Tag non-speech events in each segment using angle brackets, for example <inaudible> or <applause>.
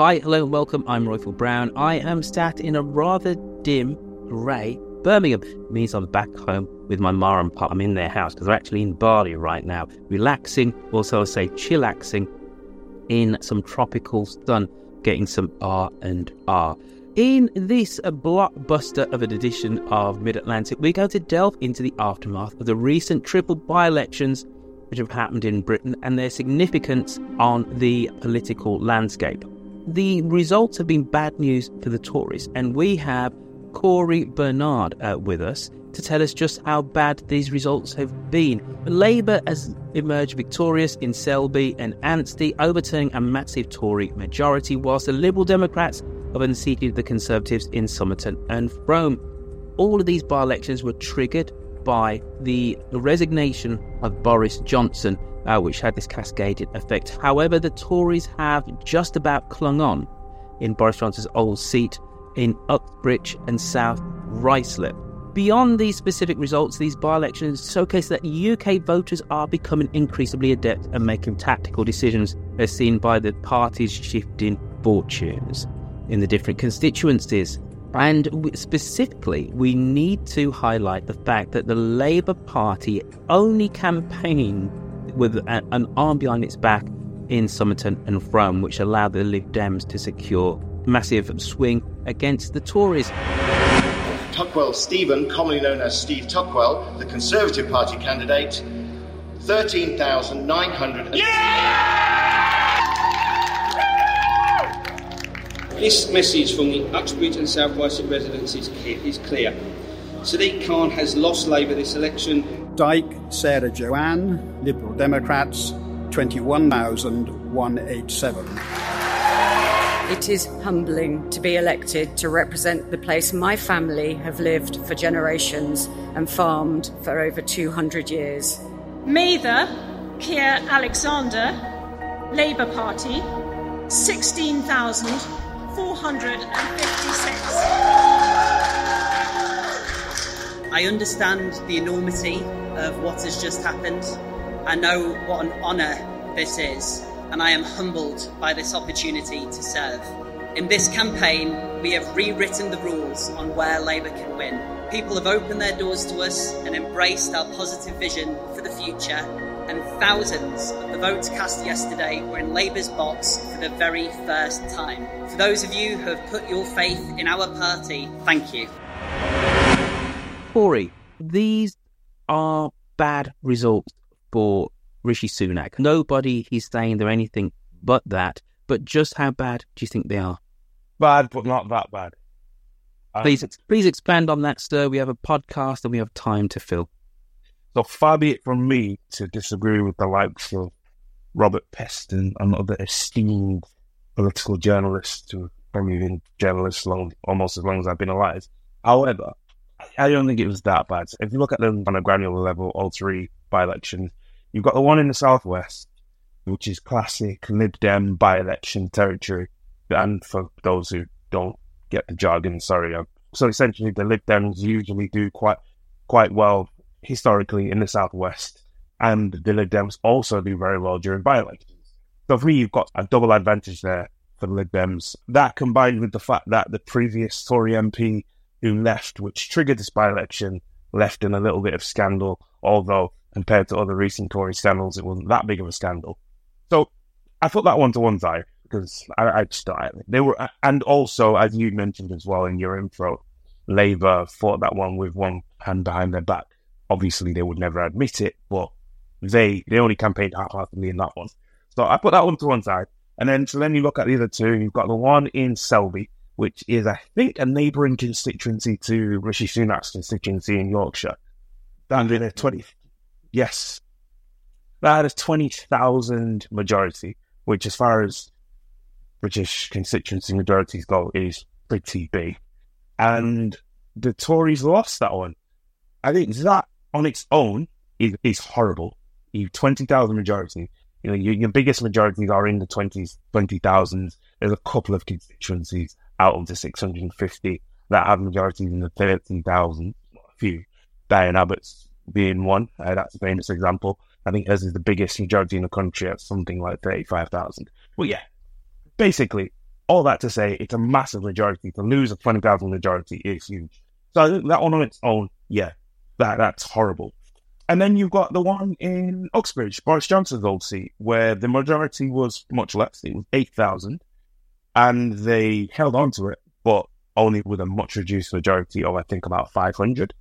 Hi, hello, and welcome. I'm Roifield Brown. I am sat in a rather dim, grey Birmingham. It means I'm back home with my ma and pop. I'm in their house because they're actually in Bali right now, relaxing, also I say chillaxing in some tropical sun, getting some R and R. In this blockbuster of an edition of Mid Atlantic, we're going to delve into the aftermath of the recent triple by elections which have happened in Britain and their significance on the political landscape the results have been bad news for the Tories, and we have Corey Bernard uh, with us to tell us just how bad these results have been. Labour has emerged victorious in Selby and Ainsty, overturning a massive Tory majority, whilst the Liberal Democrats have unseated the Conservatives in Somerton and Frome. All of these by elections were triggered by the resignation of Boris Johnson uh, which had this cascading effect. However, the Tories have just about clung on in Boris Johnson's old seat in Uxbridge and South Ruislip. Beyond these specific results, these by elections showcase that UK voters are becoming increasingly adept at making tactical decisions as seen by the party's shifting fortunes in the different constituencies. And specifically, we need to highlight the fact that the Labour Party only campaigned with an arm behind its back in Somerton and Frome, which allowed the Lib Dems to secure massive swing against the Tories. Tuckwell Stephen, commonly known as Steve Tuckwell, the Conservative Party candidate, 13,900. Yeah! This message from the Uxbridge and South Ruislip residents is, is clear. Sadiq Khan has lost Labour this election Dyke, Sarah Joanne, Liberal Democrats, 21,187. It is humbling to be elected to represent the place my family have lived for generations and farmed for over 200 years. Mather, Keir Alexander, Labour Party, 16,456. I understand the enormity of what has just happened. I know what an honour this is, and I am humbled by this opportunity to serve. In this campaign, we have rewritten the rules on where Labour can win. People have opened their doors to us and embraced our positive vision for the future, and thousands of the votes cast yesterday were in Labour's box for the very first time. For those of you who have put your faith in our party, thank you. Corey, these are bad results for Rishi Sunak. Nobody is saying they're anything but that. But just how bad do you think they are? Bad, but not that bad. Um, please, please expand on that, sir. We have a podcast and we have time to fill. So far be it from me to disagree with the likes of Robert Peston and other esteemed political journalists who probably been journalists long, almost as long as I've been alive. However, I don't think it was that bad. If you look at them on a granular level, all three by-elections, you've got the one in the southwest, which is classic Lib Dem by-election territory. And for those who don't get the jargon, sorry. Uh, so essentially, the Lib Dems usually do quite quite well historically in the southwest, and the Lib Dems also do very well during by-elections. So for me, you've got a double advantage there for the Lib Dems. That combined with the fact that the previous Tory MP who left, which triggered this by-election, left in a little bit of scandal, although compared to other recent Tory scandals, it wasn't that big of a scandal. So I put that one to one side because I, I just they were, and also as you mentioned as well in your intro, Labour fought that one with one hand behind their back. Obviously, they would never admit it, but they they only campaigned half-heartedly in that one. So I put that one to one side, and then so then you look at the other two. You've got the one in Selby, which is I think a neighbouring constituency to Rishi Sunak's constituency in Yorkshire. That had a twenty, yes, that had a twenty thousand majority, which as far as British constituency majorities go is pretty big. And the Tories lost that one. I think that on its own is, is horrible. You 20,000 majority. You know, your, your biggest majorities are in the 20s, 20,000s. There's a couple of constituencies out of the 650 that have majorities in the 30,000. A few. Diane Abbott's being one. Uh, that's a famous example. I think hers is the biggest majority in the country at something like 35,000. Well, yeah, basically, all that to say, it's a massive majority. To lose a 20,000 majority is huge. So I think that one on its own, yeah, that that's horrible. And then you've got the one in Uxbridge, Boris Johnson's old seat, where the majority was much less. It was 8,000. And they held on to it, but only with a much reduced majority of, I think, about 500.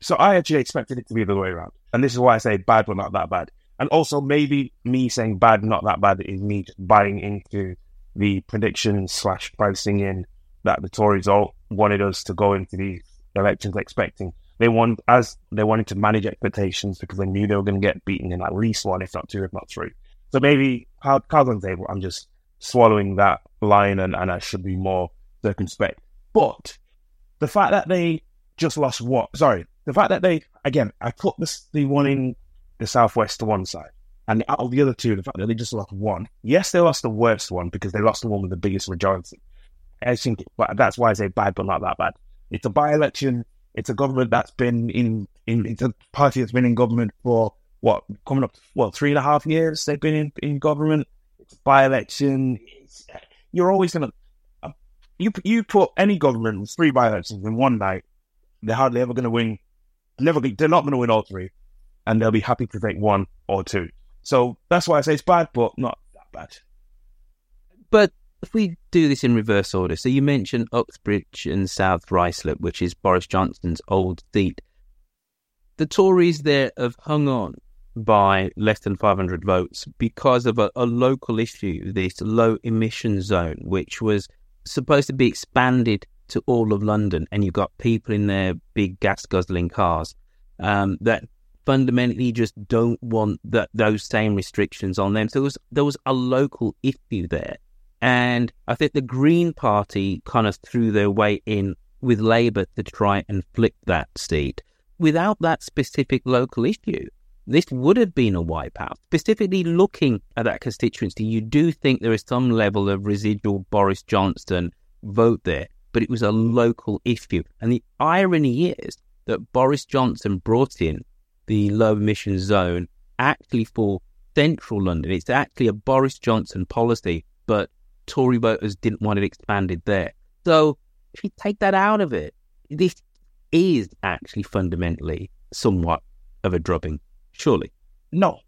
So I actually expected it to be the other way around. And this is why I say bad, but not that bad. And also, maybe me saying bad, not that bad, is me just buying into the prediction slash pricing in that the Tories all wanted us to go into these elections expecting. They want as they wanted to manage expectations because they knew they were going to get beaten in at least one, if not two, if not three. So maybe cards on the table. I'm just swallowing that line, and, and I should be more circumspect. But the fact that they just lost what? Sorry, the fact that they again, I put this the one in the southwest to one side. And out of the other two, the fact that they just lost one, yes, they lost the worst one because they lost the one with the biggest majority. I think, but that's why I say bad, but not that bad. It's a by-election. It's a government that's been in, in it's a party that's been in government for what coming up, well, three and a half years. They've been in, in government. It's a by-election. You're always gonna uh, you you put any government three by-elections in one night, they're hardly ever going to win. Never, they're not going to win all three, and they'll be happy to take one or two. So that's why I say it's bad, but not that bad. But if we do this in reverse order, so you mentioned Uxbridge and South Ruislip, which is Boris Johnson's old seat. The Tories there have hung on by less than 500 votes because of a, a local issue, this low emission zone, which was supposed to be expanded to all of London, and you've got people in their big gas guzzling cars um, that fundamentally just don't want that those same restrictions on them. So there was there was a local issue there, and I think the Green Party kind of threw their weight in with Labour to try and flip that seat. Without that specific local issue, this would have been a wipeout. Specifically looking at that constituency, you do think there is some level of residual Boris Johnson vote there, but it was a local issue. And the irony is that Boris Johnson brought in the low emission zone actually for central London. It's actually a Boris Johnson policy, but Tory voters didn't want it expanded there. So if you take that out of it, this is actually fundamentally somewhat of a drubbing, surely. No.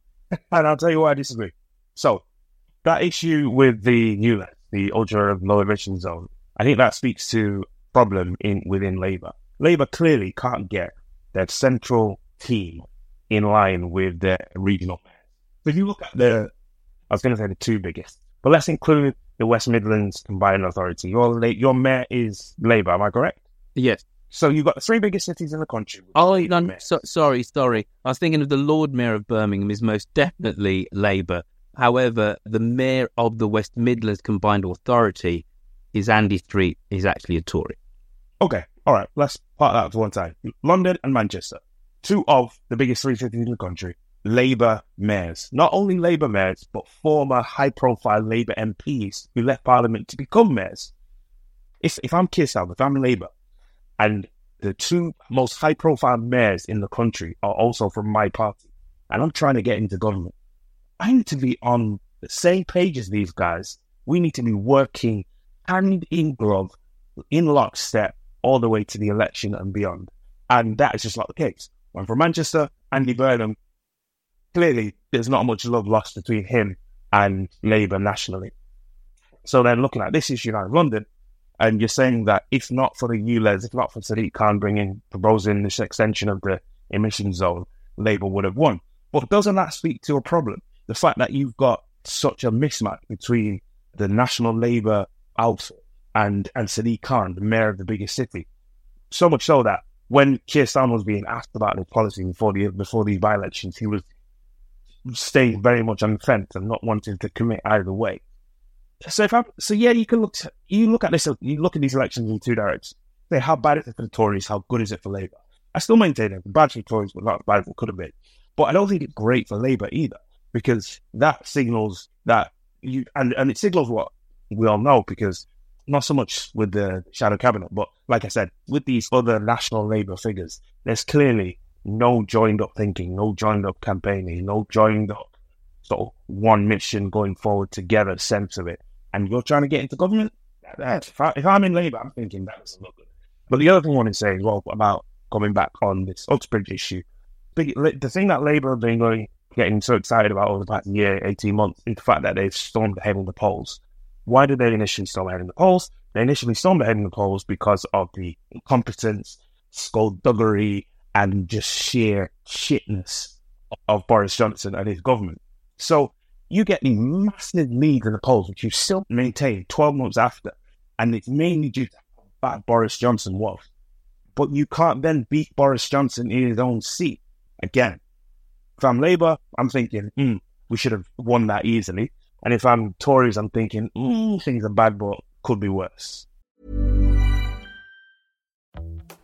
And I'll tell you why I disagree. So that issue with the new the ultra low emission zone, I think that speaks to problem in within Labour. Labour clearly can't get their central team in line with the regional mayors. So if you look at the, I was going to say the two biggest, but let's include the West Midlands Combined Authority. Your your mayor is Labour, am I correct? Yes. So you've got the three biggest cities in the country. Oh, no, so, sorry, sorry. I was thinking of the Lord Mayor of Birmingham is most definitely Labour. However, the mayor of the West Midlands Combined Authority is Andy Street is actually a Tory. Okay, all right, let's part that to one side. London and Manchester, two of the biggest three cities in the country, Labour mayors. Not only Labour mayors, but former high profile Labour MPs who left Parliament to become mayors. If, if I'm Keir Starmer, if I'm Labour, and the two most high profile mayors in the country are also from my party, and I'm trying to get into government, I need to be on the same page as these guys. We need to be working hand in glove, in lockstep, all the way to the election and beyond. And that is just not the case. When from Manchester, Andy Burnham, clearly there's not much love lost between him and Labour nationally. So then looking at this issue now in London, and you're saying that if not for the ULEZ, if not for Sadiq Khan bringing, proposing this extension of the emission zone, Labour would have won. But doesn't that speak to a problem? The fact that you've got such a mismatch between the National Labour outfit and, and Sadiq Khan, the mayor of the biggest city. So much so that when Keir Starmer was being asked about the policy before the before these by-elections, he was staying very much on the fence and not wanting to commit either way. So if I'm, so yeah, you can look you look at this you look at these elections in two directions. Say how bad is it for the Tories? How good is it for Labour? I still maintain it. Bad for the Tories, but not bad as it could have been. But I don't think it's great for Labour either because that signals that you and and it signals what we all know because not so much with the shadow cabinet, but like I said, with these other national Labour figures, there's clearly no joined up thinking, no joined up campaigning, no joined up sort of one mission going forward together sense of it and you're trying to get into government, if, I, am in Labour, I'm thinking that doesn't look good. But the other thing I want to say as well about coming back on this Uxbridge issue, the thing that Labour have been going, getting so excited about over the past year, 18 months, is the fact that they've stormed ahead in the polls. Why did they initially storm ahead in the polls? They initially stormed ahead in the polls because of the incompetence, skullduggery, and just sheer shitness of Boris Johnson and his government. So you get these massive leads in the polls, which you still maintain 12 months after. And it's mainly due to how bad Boris Johnson was. But you can't then beat Boris Johnson in his own seat again. If I'm Labour, I'm thinking, mm, we should have won that easily. And if I'm Tories, I'm thinking, mm, things are bad, but could be worse.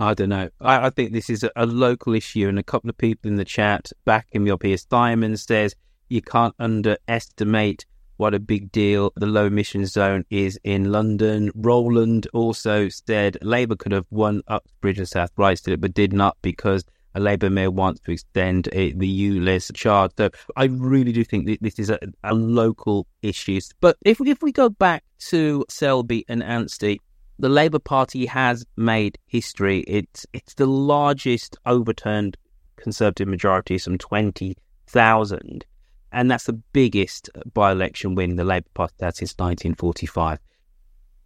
I don't know. I, I think this is a, a, local issue, and a couple of people in the chat back in your Piers Diamond says you can't underestimate what a big deal the low emission zone is in London. Roland also said Labour could have won Uxbridge and South Ruislip, but did not because a Labour mayor wants to extend a, the ULEZ charge. So I really do think this is a, a local issue. But if, if we go back to Selby and Ainsty, the Labour Party has made history. It's it's the largest overturned Conservative majority, some twenty thousand, and that's the biggest by-election win the Labour Party has since 1945.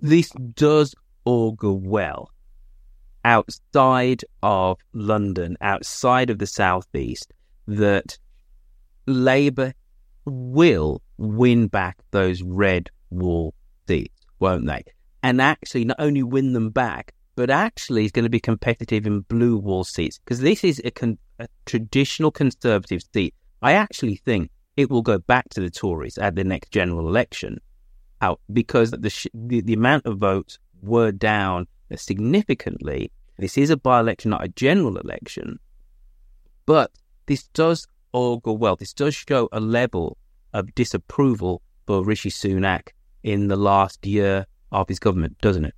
This does augur well outside of London, outside of the southeast, that Labour will win back those red wall seats, won't they? And actually, not only win them back, but actually is going to be competitive in blue wall seats because this is a, con- a, traditional conservative seat. I actually think it will go back to the Tories at the next general election out because the, sh- the, the amount of votes were down significantly. This is a by election, not a general election. But this does augur well. This does show a level of disapproval for Rishi Sunak in the last year of his government, doesn't it?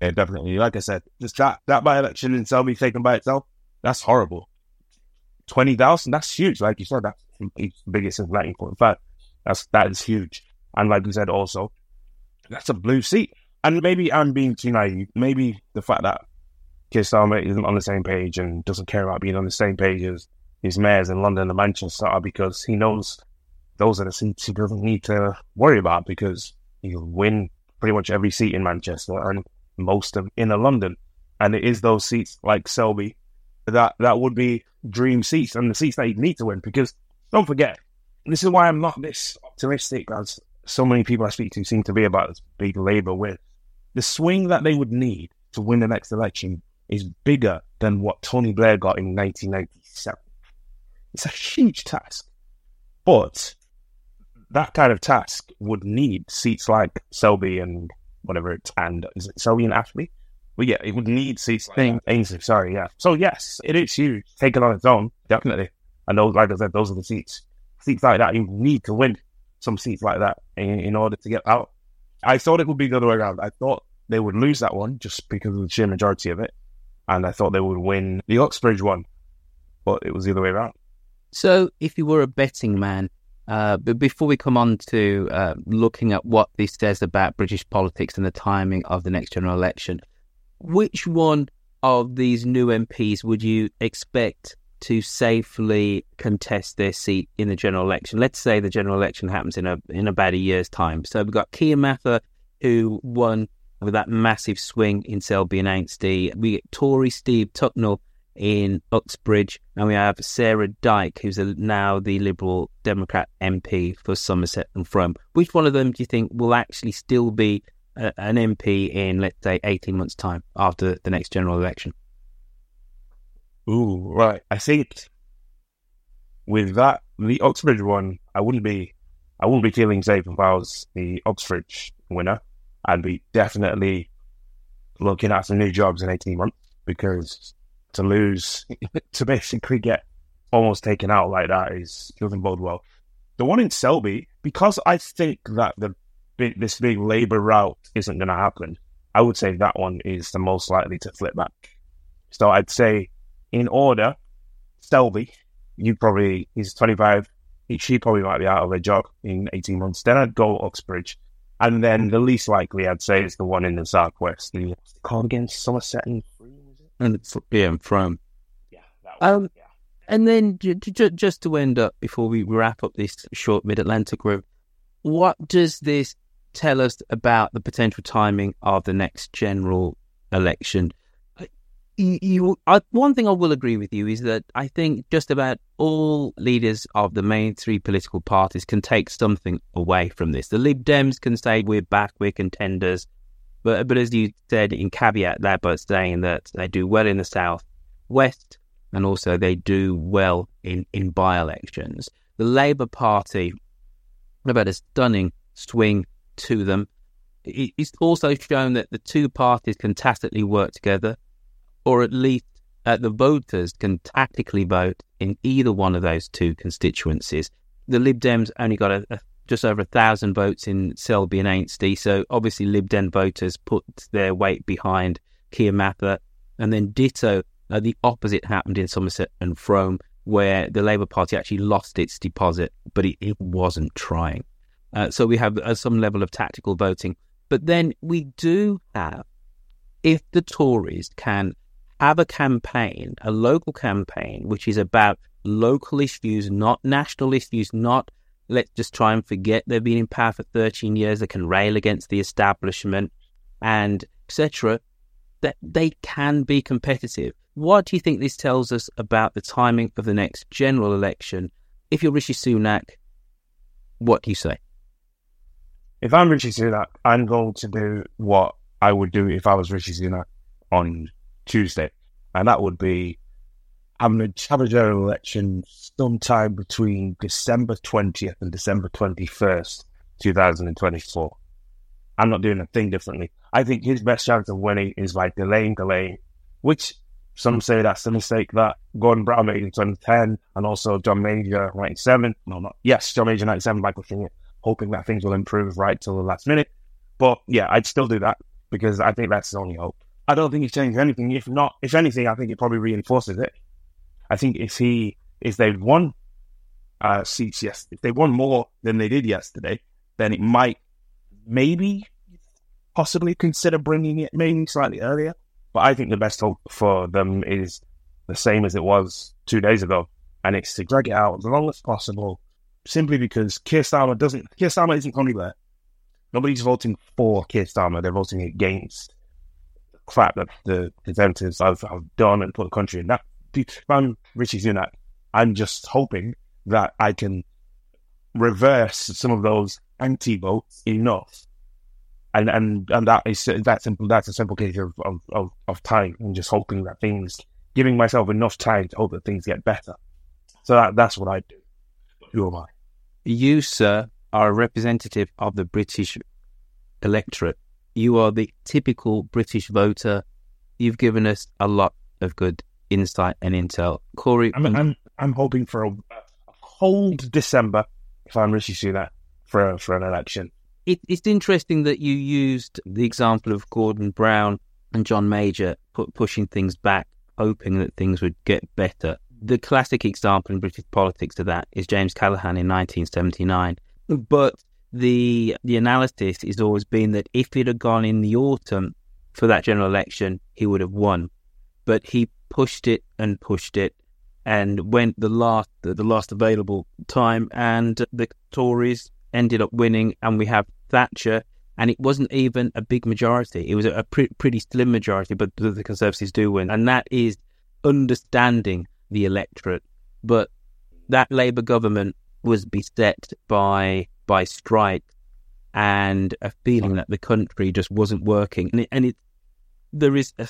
Yeah, definitely. Like I said, just that, that by election in Selby taken by itself, that's horrible. 20,000, that's huge. Like you said, that's the biggest since 1945. That's, that is huge. And like you said, also, that's a blue seat. And maybe I'm being too naive. Maybe the fact that Keir Starmer isn't on the same page and doesn't care about being on the same page as his mayors in London and Manchester because he knows those are the seats he doesn't need to worry about because he'll win pretty much every seat in Manchester and most of inner London. And it is those seats like Selby that that would be dream seats and the seats that you need to win because don't forget, this is why I'm not this optimistic as so many people I speak to seem to be about this big Labour win. The swing that they would need to win the next election is bigger than what Tony Blair got in 1997. It's a huge task. But that kind of task would need seats like Selby and whatever it's and is it Selby and Ashley? But yeah, it would need seats like Ainsley, sorry, yeah. So yes, it is huge. Taken on its own, definitely. And those like I said, those are the seats. Seats like that, you need to win some seats like that in, in order to get out. I thought it would be the other way around. I thought they would lose that one just because of the sheer majority of it. And I thought they would win the Oxbridge one, but it was the other way around. So, if you were a betting man, uh, but before we come on to uh, looking at what this says about British politics and the timing of the next general election, which one of these new MPs would you expect to safely contest their seat in the general election? Let's say the general election happens in a in about a year's time. So we've got Keir Mather, who won with that massive swing in Selby and Ainsty. We get Tory Steve Tuckwell in Uxbridge, and we have Sarah Dyke, who's a, now the Liberal Democrat MP for Somerset and Frome. Which one of them do you think will actually still be a, an MP in, let's say, 18 months' time after the next general election? Ooh, right. I think with that, the Uxbridge one, I wouldn't be, I wouldn't be feeling safe if I was the Uxbridge winner. I'd be definitely looking at some new jobs in 18 months because to lose, <laughs> to basically get almost taken out like that is doesn't bode well. The one in Selby, because I think that the big, this big Labour route isn't going to happen, I would say that one is the most likely to flip back. So I'd say, in order, Selby, you probably he's 25. She probably might be out of a job in 18 months. Then I'd go Oxbridge, And then the least likely, I'd say, is the one in the southwest. The called against Somerset and and yeah, and from yeah, um, yeah. and then j- j- just to end up before we wrap up this short Mid Atlantic route, what does this tell us about the potential timing of the next general election? You, you I, one thing I will agree with you is that I think just about all leaders of the main three political parties can take something away from this. The Lib Dems can say we're back, we're contenders. But but as you said in caveat, there, but saying that they do well in the south west, and also they do well in in by elections. The Labour Party have had a stunning swing to them. It's also shown that the two parties can tacitly work together, or at least uh, the voters can tactically vote in either one of those two constituencies. The Lib Dems only got a, a just over a thousand votes in Selby and Ainsty. So obviously Lib Dem voters put their weight behind Keir Mather. And then ditto, uh, the opposite happened in Somerset and Frome, where the Labour Party actually lost its deposit, but it, it wasn't trying. Uh, so we have uh, some level of tactical voting. But then we do have, if the Tories can have a campaign, a local campaign, which is about local issues, not national issues, not let's just try and forget they've been in power for 13 years, they can rail against the establishment and etc., that they can be competitive. What do you think this tells us about the timing of the next general election if you're Rishi Sunak, what do you say? If I'm Rishi Sunak, I'm going to do what I would do if I was Rishi Sunak on Tuesday, and that would be have to have a general election sometime between December 20th and December 21st, 2024. I'm not doing a thing differently. I think his best chance of winning is by delaying, delaying, which some say that's the mistake that Gordon Brown made in 2010 and also John Major 97. No, not, yes, John Major 97 by pushing it, hoping that things will improve right till the last minute. But yeah, I'd still do that because I think that's the only hope. I don't think it's changed anything. If not, if anything, I think it probably reinforces it. I think if he, if they won uh, seats yes, if they won more than they did yesterday, then it might maybe possibly consider bringing it maybe slightly earlier. But I think the best hope for them is the same as it was two days ago, and it's to drag it out as long as possible, simply because Keir Starmer doesn't. Keir Starmer isn't currently there. Nobody's voting for Keir Starmer; they're voting against the crap that the Conservatives have, have done and put the country in. That if I'm Sunak, I'm just hoping that I can reverse some of those anti votes enough. And, and and that is that simple. That's a simple case of, of, of, of time and just hoping that things, giving myself enough time to hope that things get better. So that that's what I do. Who am I? You, sir, are a representative of the British electorate. You are the typical British voter. You've given us a lot of good insight and intel. Corey, I'm I'm, I'm hoping for a, a cold December if I'm Rishi Sunak for for an election. It, it's interesting that you used the example of Gordon Brown and John Major pu- pushing things back, hoping that things would get better. The classic example in British politics of that is James Callaghan in 1979. But the the analysis has always been that if it had gone in the autumn for that general election, he would have won. But he pushed it and pushed it and went the last the last available time. And the Tories ended up winning and we have Thatcher. And it wasn't even a big majority. It was a, pre- pretty slim majority but the Conservatives do win. And that is understanding the electorate. But that Labour government was beset by by strike and a feeling that the country just wasn't working. And it, and it there is a,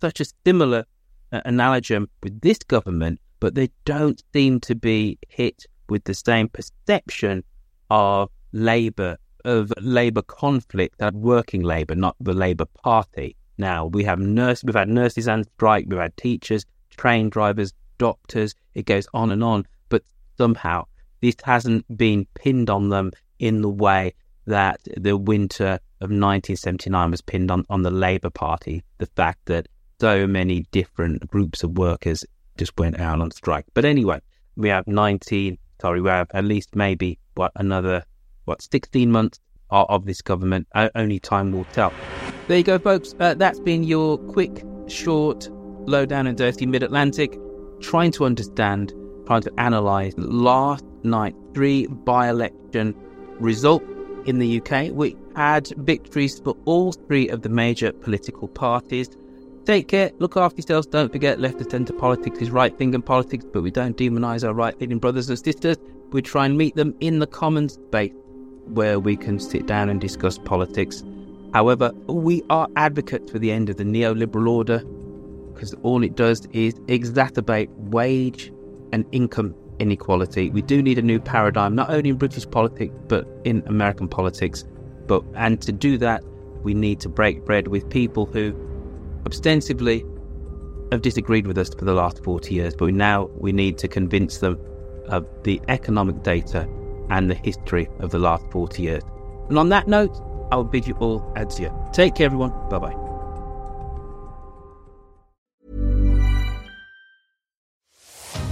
such a similar analogum with this government, but they don't seem to be hit with the same perception of Labour, of Labour conflict, that working Labour, not the Labour Party. Now we have nurse, we've had nurses on strike, we've had teachers, train drivers, doctors. It goes on and on, but somehow this hasn't been pinned on them in the way that the winter of 1979 was pinned on, on the Labour Party. The fact that so many different groups of workers just went out on strike. But anyway, we have 19, sorry, we have at least maybe, what, another, what, 16 months of, this government. only time will tell. There you go, folks. Uh, that's been your quick, short, low down and dirty mid Atlantic, trying to understand, trying to analyse last night three by election results in the UK. We had victories for all three of the major political parties. Take care, look after yourselves. Don't forget, left of centre politics is right thing in politics, but we don't demonise our right leaning brothers and sisters. We try and meet them in the common space where we can sit down and discuss politics. However, we are advocates for the end of the neoliberal order because all it does is exacerbate wage and income inequality. We do need a new paradigm, not only in British politics, but in American politics. But and to do that, we need to break bread with people who ostensibly have disagreed with us for the last 40 years, but now we need to convince them of the economic data and the history of the last 40 years. And on that note, I'll bid you all adieu. Take care, everyone. Bye bye.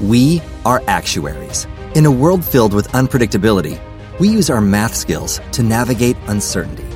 We are actuaries. In a world filled with unpredictability, we use our math skills to navigate uncertainty